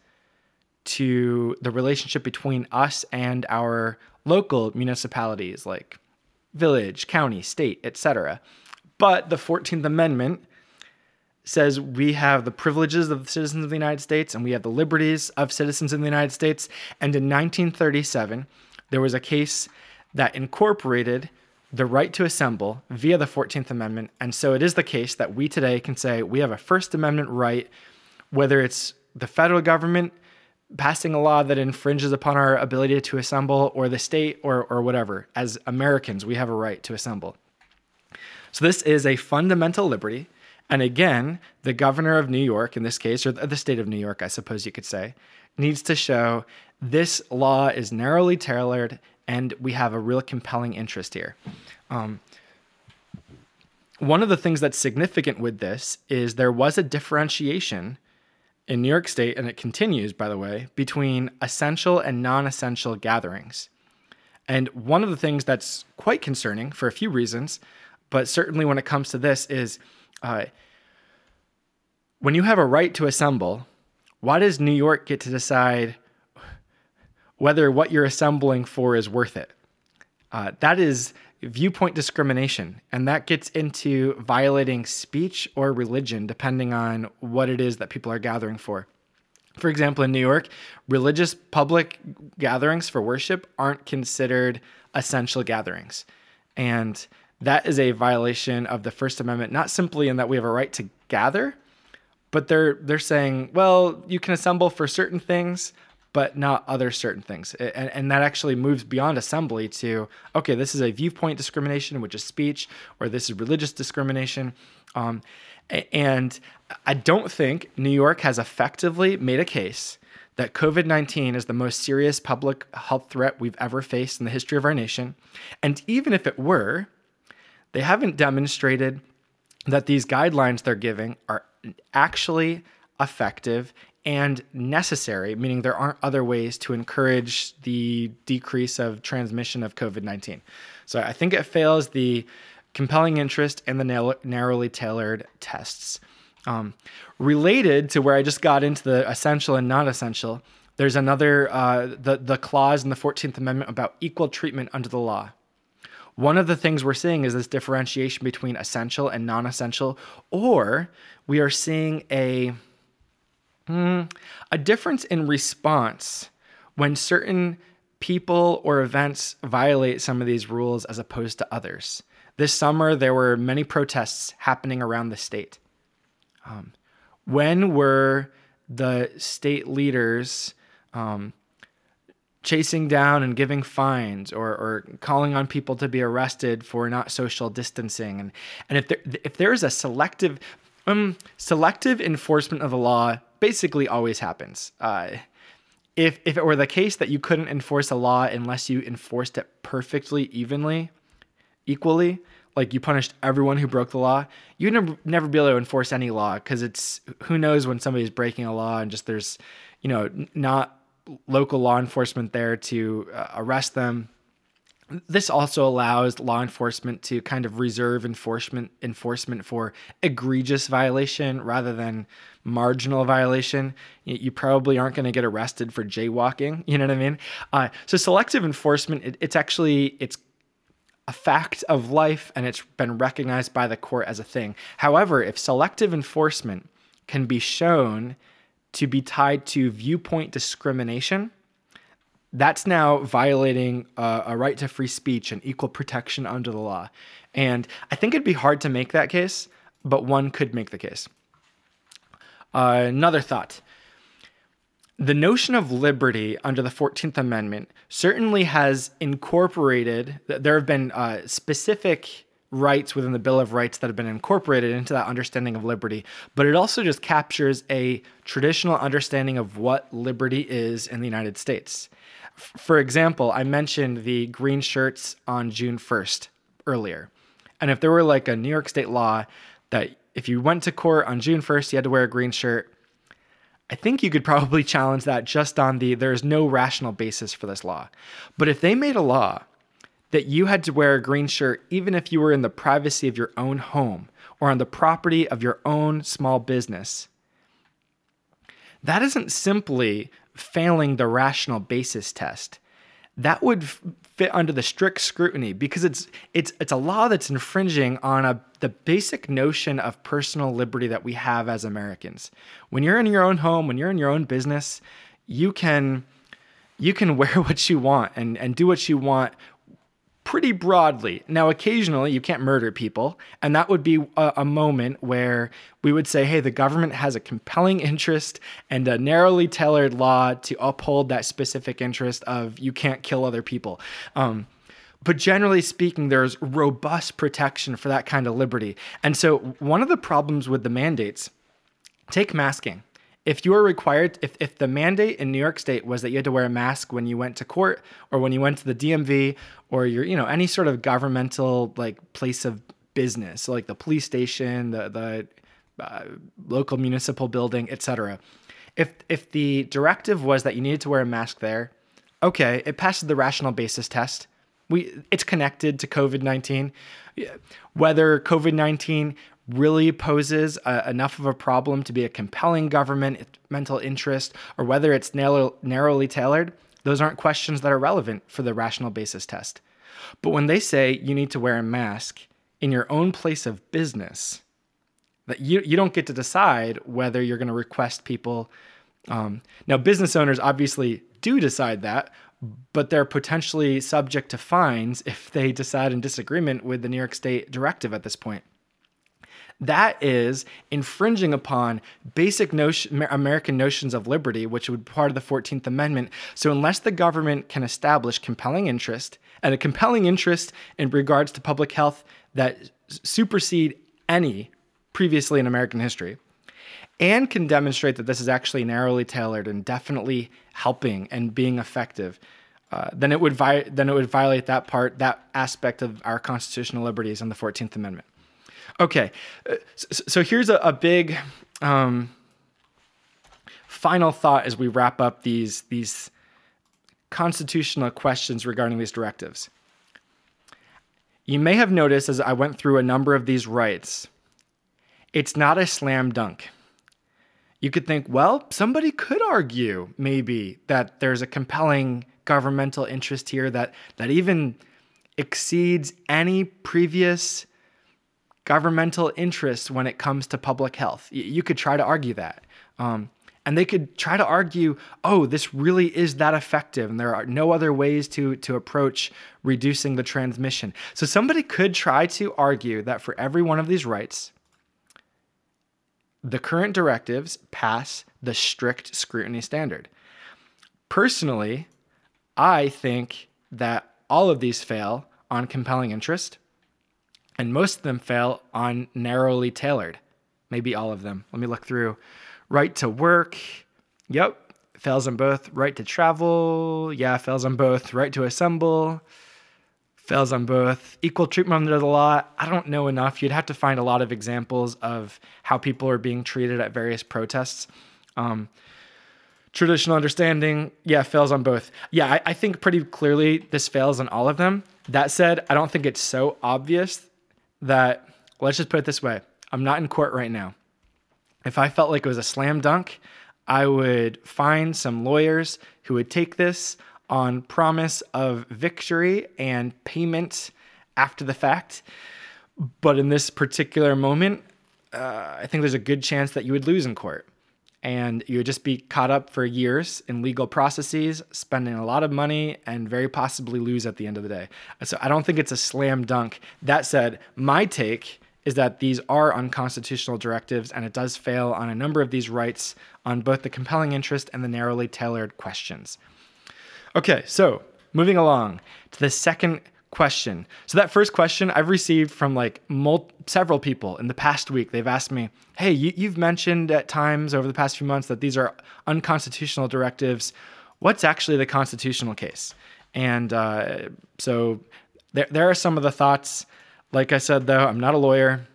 to the relationship between us and our local municipalities like village, county, state, etc. But the 14th Amendment says we have the privileges of the citizens of the United States and we have the liberties of citizens in the United States. And in 1937, there was a case that incorporated the right to assemble via the 14th Amendment. And so it is the case that we today can say we have a First Amendment right, whether it's the federal government passing a law that infringes upon our ability to assemble or the state or, or whatever. As Americans, we have a right to assemble. So this is a fundamental liberty. And again, the governor of New York, in this case, or the state of New York, I suppose you could say, needs to show this law is narrowly tailored and we have a real compelling interest here. Um, one of the things that's significant with this is there was a differentiation in New York State, and it continues, by the way, between essential and non essential gatherings. And one of the things that's quite concerning for a few reasons, but certainly when it comes to this, is uh, when you have a right to assemble, why does New York get to decide whether what you're assembling for is worth it. Uh, that is viewpoint discrimination, and that gets into violating speech or religion, depending on what it is that people are gathering for. For example, in New York, religious public gatherings for worship aren't considered essential gatherings. And that is a violation of the First Amendment, not simply in that we have a right to gather, but they're they're saying, well, you can assemble for certain things, but not other certain things. And, and that actually moves beyond assembly to okay, this is a viewpoint discrimination, which is speech, or this is religious discrimination. Um, and I don't think New York has effectively made a case that COVID 19 is the most serious public health threat we've ever faced in the history of our nation. And even if it were, they haven't demonstrated that these guidelines they're giving are actually effective and necessary, meaning there aren't other ways to encourage the decrease of transmission of COVID 19. So I think it fails the compelling interest and the narrowly tailored tests. Um, related to where I just got into the essential and non essential, there's another, uh, the, the clause in the 14th Amendment about equal treatment under the law. One of the things we're seeing is this differentiation between essential and non essential, or we are seeing a Mm, a difference in response when certain people or events violate some of these rules as opposed to others. This summer, there were many protests happening around the state. Um, when were the state leaders um, chasing down and giving fines or, or calling on people to be arrested for not social distancing? And, and if, there, if there is a selective, um, selective enforcement of the law basically always happens. Uh, if if it were the case that you couldn't enforce a law unless you enforced it perfectly evenly, equally, like you punished everyone who broke the law, you'd never never be able to enforce any law because it's who knows when somebody's breaking a law and just there's, you know, not local law enforcement there to uh, arrest them this also allows law enforcement to kind of reserve enforcement enforcement for egregious violation rather than marginal violation. You probably aren't going to get arrested for jaywalking. *laughs* You know what I mean? Uh, so selective enforcement, it, it's actually it's a fact of life, and it's been recognized by the court as a thing. However, if selective enforcement can be shown to be tied to viewpoint discrimination that's now violating uh, a right to free speech and equal protection under the law. And I think it'd be hard to make that case, but one could make the case. Uh, another thought. The notion of liberty under the 14th Amendment certainly has incorporated, there have been uh, specific rights within the Bill of Rights that have been incorporated into that understanding of liberty, but it also just captures a traditional understanding of what liberty is in the United States for example, I mentioned the green shirts on June 1st earlier. And if there were like a New York State law that if you went to court on June 1st, you had to wear a green shirt, I think you could probably *laughs* challenge that just on the there's no rational basis for this law. But if they made a law that you had to wear a green shirt even if you were in the privacy of your own home or on the property of your own small business, that isn't simply failing the rational basis test. That would fit under the strict scrutiny because it's it's it's a law that's infringing on a the basic notion of personal liberty that we have as Americans. When you're in your own home, when you're in your own business, you can you can *laughs* wear what you want and, and do what you want pretty broadly. Now, occasionally you can't murder people, and that would be a, a, moment where we would say, hey, the government has a compelling interest and a narrowly tailored law to uphold that specific interest of you can't kill other people. Um, but generally speaking, there's robust protection for that kind of liberty. And so, one of the problems with the mandates, take masking if you were required, if, if the mandate in New York State was that you had to wear a mask when you went to court or when you went to the DMV or your, you know, any sort of governmental like place of business, so like the police station, the the uh, local municipal building, etc. If if the directive was that you needed to wear a mask there, okay, it passes the rational basis test. We it's connected to COVID nineteen. Whether COVID nineteen really poses a, enough of a problem to be a compelling governmental interest or whether it's narrow, narrowly tailored, those aren't questions that are relevant for the rational basis test. But when they say you need to wear a mask in your own place of business, that you, you don't get to decide whether you're going to request people. Um, now, business owners obviously do decide that, but they're potentially subject to fines if they decide in disagreement with the New York State directive at this point. That is infringing upon basic notion, American notions of liberty, which would be part of the 14th Amendment. So, unless the government can establish compelling interest and a compelling interest in regards to public health that supersede any previously in American history, and can demonstrate that this is actually narrowly tailored and definitely helping and being effective, uh, then it would vi- then it would violate that part, that aspect of our constitutional liberties in the Fourteenth Amendment. Okay, uh, so, here's a, a big um, final thought as we wrap up these these constitutional questions regarding these directives. You may have noticed as I went through a number of these rights, it's not a slam dunk. You could think, well, somebody could argue maybe that there's a compelling governmental interest here that that even exceeds any previous governmental interest when it comes to public health. You could try to argue that. Um, and they could try to argue, oh, this really is that effective, and there are no other ways to, to approach reducing the transmission. So somebody could try to argue that for every one of these rights, the current directives pass the strict scrutiny standard. Personally, I think that all of these fail on compelling interest, and most of them fail on narrowly tailored. Maybe all of them. Let me look through. Right to work. Yep. Fails on both. Right to travel. Yeah, fails on both. Right to assemble. Fails on both. Equal treatment under the law. I don't know enough. You'd have to find a lot of examples of how people are being treated at various protests. Um, traditional understanding, yeah, fails on both. Yeah, I, I, think pretty clearly this fails on all of them. That said, I don't think it's so obvious that, let's just put it this way I'm not in court right now. If I felt like it was a slam dunk, I would find some lawyers who would take this on promise of victory and payment after the fact. But in this particular moment, uh, I think there's a good chance that you would lose in court and you would just be caught up for years in legal processes, spending a lot of money, and very possibly lose at the end of the day. So I don't think it's a slam dunk. That said, my take is that these are unconstitutional directives and it does fail on a number of these rights on both the compelling interest and the narrowly tailored questions. Okay, so moving along to the second question. So that first question I've received from like mul- several people in the past week. They've asked me, "Hey, you, you've mentioned at times over the past few months that these are unconstitutional directives. What's actually the constitutional case?" And uh, so there, there are some of the thoughts. Like I said, though, I'm not a lawyer.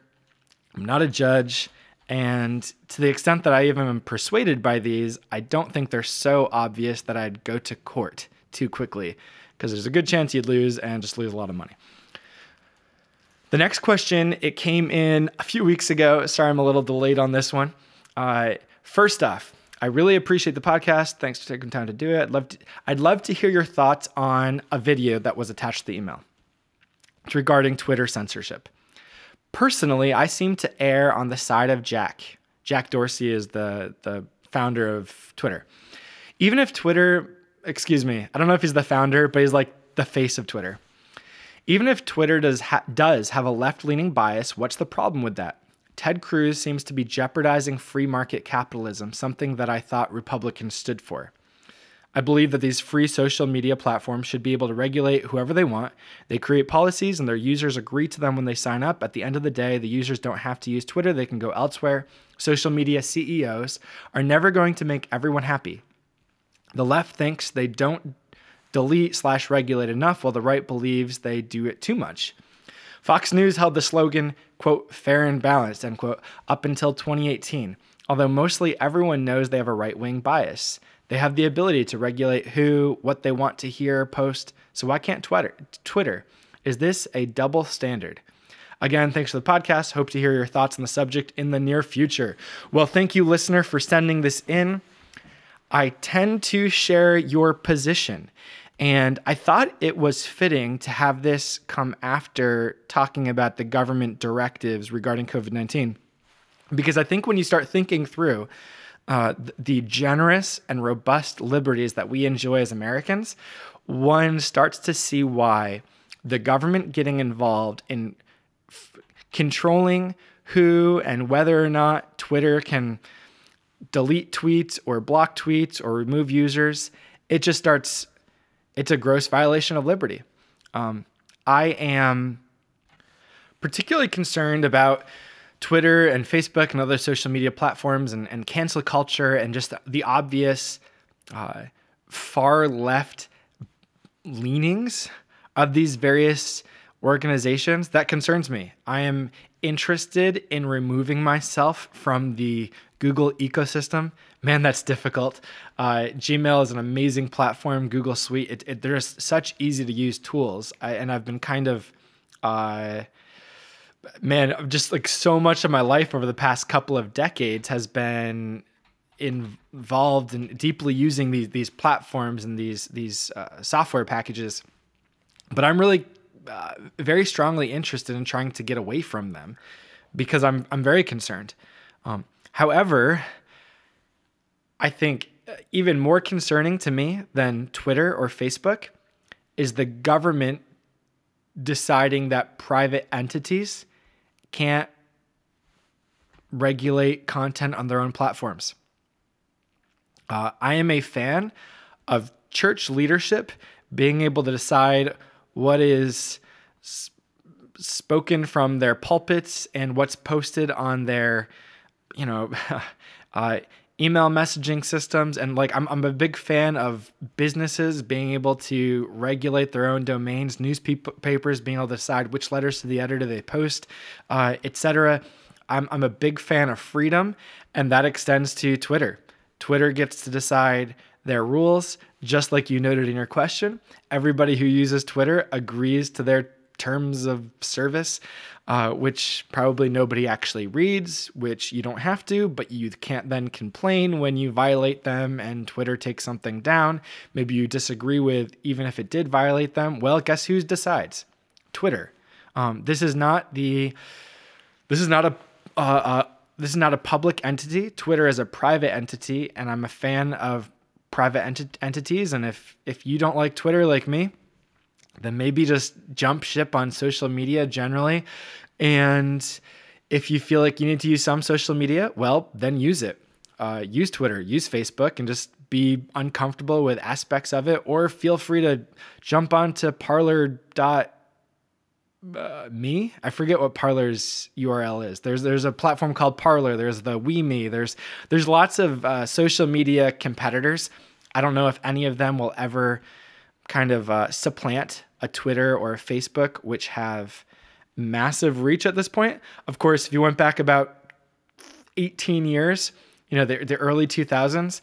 I'm not a judge. And to the extent that I even am persuaded by these, I don't think they're so obvious that I'd go to court too quickly because there's a good chance you'd lose and just lose a lot of money. The next question, it came in a few weeks ago. Sorry, I'm a little delayed on this one. Uh, first off, I really appreciate the podcast. Thanks for taking time to do it. I'd love to, I'd love to hear your thoughts on a video that was attached to the email. It's regarding Twitter censorship. Personally, I seem to err on the side of Jack. Jack Dorsey is the, the founder of Twitter. Even if Twitter excuse me, I don't know if he's the founder, but he's like the face of Twitter. Even if Twitter does ha- does have a left-leaning bias, what's the problem with that? Ted Cruz seems to be jeopardizing free market capitalism, something that I thought Republicans stood for. I believe that these free social media platforms should be able to regulate whoever they want. They create policies and their users agree to them when they sign up. At the end of the day, the users don't have to use Twitter, they can go elsewhere. Social media CEOs are never going to make everyone happy. The left thinks they don't delete slash regulate enough, while the right believes they do it too much. Fox News held the slogan, quote, fair and balanced, end quote, up until 2018, although mostly everyone knows they have a right wing bias. They have the ability to regulate who, what they want to hear, post, so why can't Twitter? Twitter? Is this a double standard? Again, thanks for the podcast. Hope to hear your thoughts on the subject in the near future. Well, thank you, listener, for sending this in. I tend to share your position. And I thought it was fitting to have this come after talking about the government directives regarding COVID 19. Because I think when you start thinking through uh, the generous and robust liberties that we enjoy as Americans, one starts to see why the government getting involved in f- controlling who and whether or not Twitter can delete tweets or block tweets or remove users, it just starts, it's a gross violation of liberty. Um, I am particularly concerned about Twitter and Facebook and other social media platforms and, and cancel culture and just the obvious uh, far left leanings of these various organizations. That concerns me. I am interested in removing myself from the Google ecosystem. Man, that's difficult. Uh, Gmail is an amazing platform. Google Suite, it, it, there's such easy to use tools, I, and I've been kind of, uh, man, just like so much of my life over the past couple of decades has been involved in deeply using these these platforms and these these uh, software packages. But I'm really uh, very strongly interested in trying to get away from them because I'm I'm very concerned. Um, however, I think even more concerning to me than Twitter or Facebook is the government deciding that private entities can't regulate content on their own platforms. Uh, I am a fan of church leadership being able to decide what is spoken from their pulpits and what's posted on their, you know, *laughs* uh, email messaging systems. And like, I'm, I'm a big fan of businesses being able to regulate their own domains, newspapers being able to decide which letters to the editor they post, uh, etc. I'm, I'm a big fan of freedom, and that extends to Twitter. Twitter gets to decide their rules, just like you noted in your question. Everybody who uses Twitter agrees to their terms of service, uh, which probably nobody actually reads, which you don't have to, but you can't then complain when you violate them and Twitter takes something down. Maybe you disagree with, even if it did violate them. Well, guess who decides? Twitter. Um, this is not the. This is not a. Uh, uh, this is not a public entity. Twitter is a private entity, and I'm a fan of private ent- entities. And if if you don't like Twitter like me, then maybe just jump ship on social media generally. And if you feel like you need to use some social media, well, then use it. Uh, use Twitter, use Facebook, and just be uncomfortable with aspects of it. Or feel free to jump onto Parler dot uh, me i forget what parler's url is there's there's a platform called parler there's the we me there's there's lots of uh, social media competitors i don't know if any of them will ever kind of uh, supplant a twitter or a facebook which have massive reach at this point of course if you went back about 18 years you know the, the early 2000s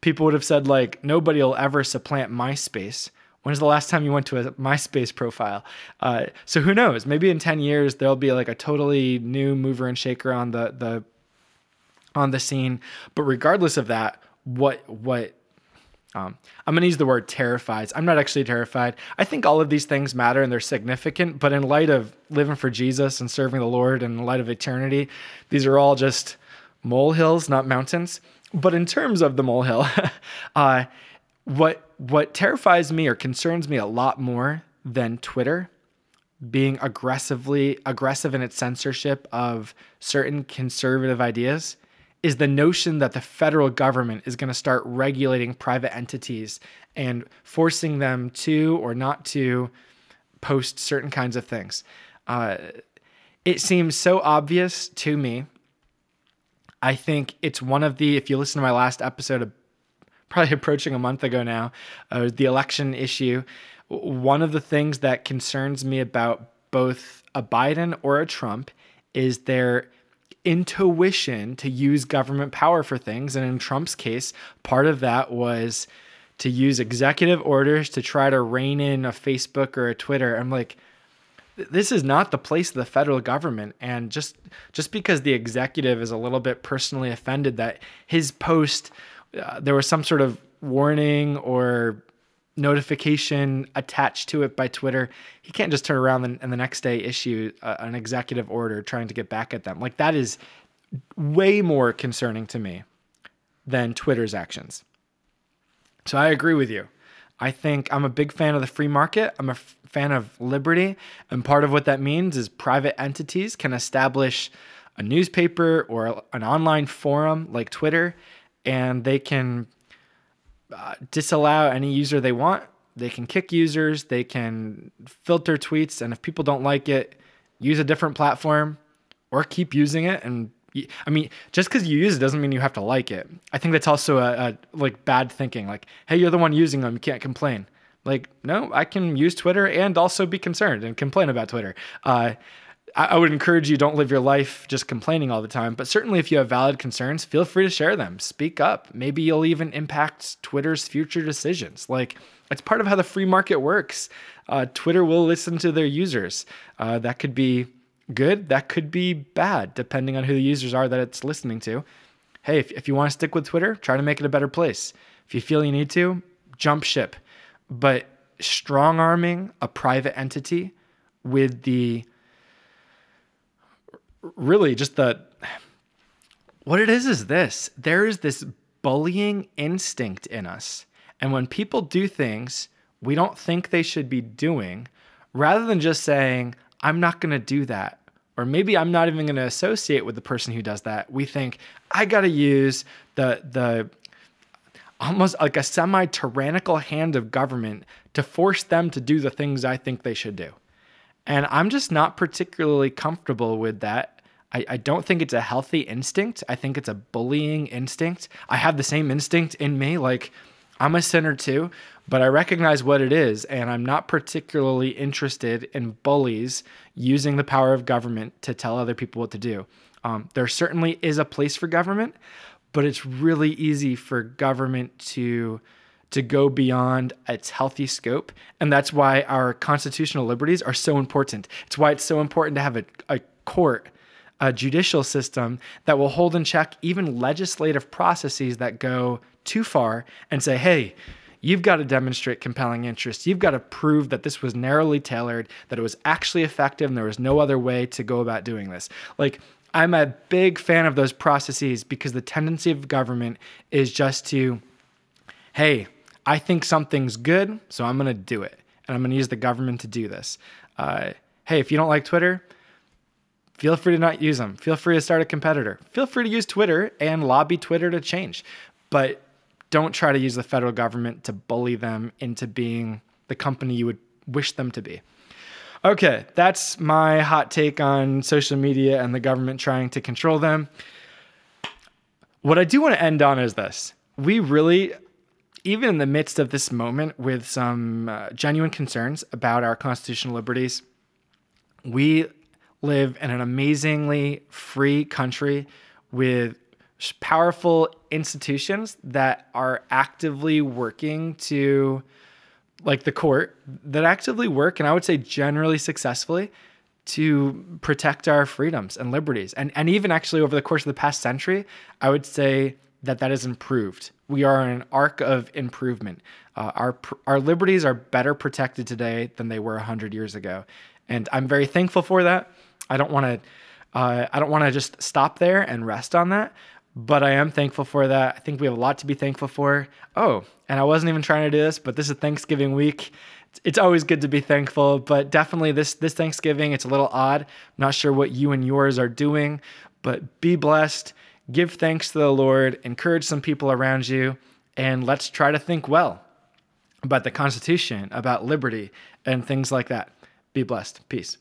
people would have said like nobody will ever supplant myspace When's the last time you went to a MySpace profile? Uh, so who knows? Maybe in ten years there'll be like a totally new mover and shaker on the the on the scene. But regardless of that, what what um, I'm going to use the word terrifies. I'm not actually terrified. I think all of these things matter and they're significant, but in light of living for Jesus and serving the Lord and in light of eternity, these are all just molehills, not mountains. But in terms of the molehill, *laughs* uh, what what terrifies me or concerns me a lot more than Twitter being aggressively aggressive in its censorship of certain conservative ideas is the notion that the federal government is going to start regulating private entities and forcing them to or not to post certain kinds of things. Uh, it seems so obvious to me. I think it's one of the, if you listen to my last episode probably *laughs* approaching a month ago now, uh, the election issue. One of the things that concerns me about both a Biden or a Trump is their intuition to use government power for things. And in Trump's case, part of that was to use executive orders to try to rein in a Facebook or a Twitter. I'm like, this is not the place of the federal government and just just because the executive is a little bit personally offended that his post uh, there was some sort of warning or notification attached to it by Twitter, he can't just turn around and, and the next day issue uh, an executive order trying to get back at them. Like that is way more concerning to me than Twitter's actions. So I agree with you. I think I'm a big fan of the free market. I'm a f- fan of liberty. And part of what that means is private entities can establish a newspaper or an online forum like Twitter and they can uh, disallow any user they want. They can kick users, they can filter tweets, and if people don't like it, use a different platform or keep using it. And I mean, just because you use it doesn't mean you have to like it. I think that's also a, a like bad thinking. Like, hey, you're the one using them, you can't complain. Like, no, I can use Twitter and also be concerned and complain about Twitter. Uh, I, I would encourage you don't live your life just complaining all the time. But certainly, if you have valid concerns, feel free to share them. Speak up. Maybe you'll even impact Twitter's future decisions. Like it's part of how the free market works. Uh, Twitter will listen to their users. Uh, that could be good. That could be bad, depending on who the users are that it's listening to. Hey, if, if you want to stick with Twitter, try to make it a better place. If you feel you need to, jump ship. But strong arming a private entity with the really just the what it is is this there is this bullying instinct in us and when people do things we don't think they should be doing rather than just saying i'm not going to do that or maybe i'm not even going to associate with the person who does that we think i got to use the the almost like a semi tyrannical hand of government to force them to do the things I think they should do. And I'm just not particularly comfortable with that. I, I, don't think it's a healthy instinct. I think it's a bullying instinct. I have the same instinct in me. Like, I'm a sinner too, but I recognize what it is, and I'm not particularly interested in bullies using the power of government to tell other people what to do. Um, there certainly is a place for government, but it's really easy for government to to go beyond its healthy scope and that's why our constitutional liberties are so important it's why it's so important to have a, a court a judicial system that will hold in check even legislative processes that go too far and say hey you've got to demonstrate compelling interest. You've got to prove that this was narrowly tailored, that it was actually effective, and there was no other way to go about doing this. Like, I'm a big fan of those processes because the tendency of government is just to, hey, I think something's good, so I'm going to do it. And I'm going to use the government to do this. Uh, hey, if you don't like Twitter, feel free to not use them. Feel free to start a competitor. Feel free to use Twitter and lobby Twitter to change. But don't try to use the federal government to bully them into being the company you would wish them to be. Okay, that's my hot take on social media and the government trying to control them. What I do want to end on is this. We really, even in the midst of this moment with some uh, genuine concerns about our constitutional liberties, we live in an amazingly free country with powerful institutions that are actively working to like the court that actively work, and I would say generally successfully, to protect our freedoms and liberties. And, and even actually over the course of the past century, I would say that that has improved. We are in an arc of improvement. Uh, our, our liberties are better protected today than they were 100 years ago. And I'm very thankful for that. I don't want to. Uh, I don't want to just stop there and rest on that, but I am thankful for that. I think we have a lot to be thankful for. Oh, and I wasn't even trying to do this, but this is Thanksgiving week. It's always good to be thankful, but definitely this this Thanksgiving, it's a little odd. I'm not sure what you and yours are doing, but be blessed. Give thanks to the Lord, encourage some people around you, and let's try to think well about the Constitution, about liberty, and things like that. Be blessed. Peace.